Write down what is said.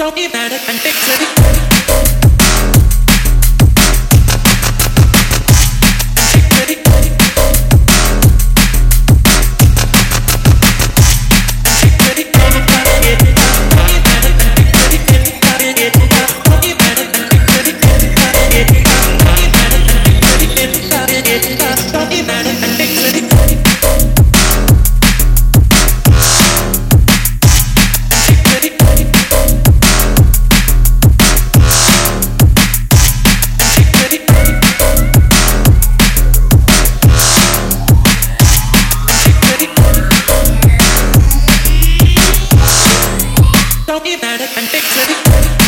Don't be mad, I can fix it. don't be mad at me. fix it.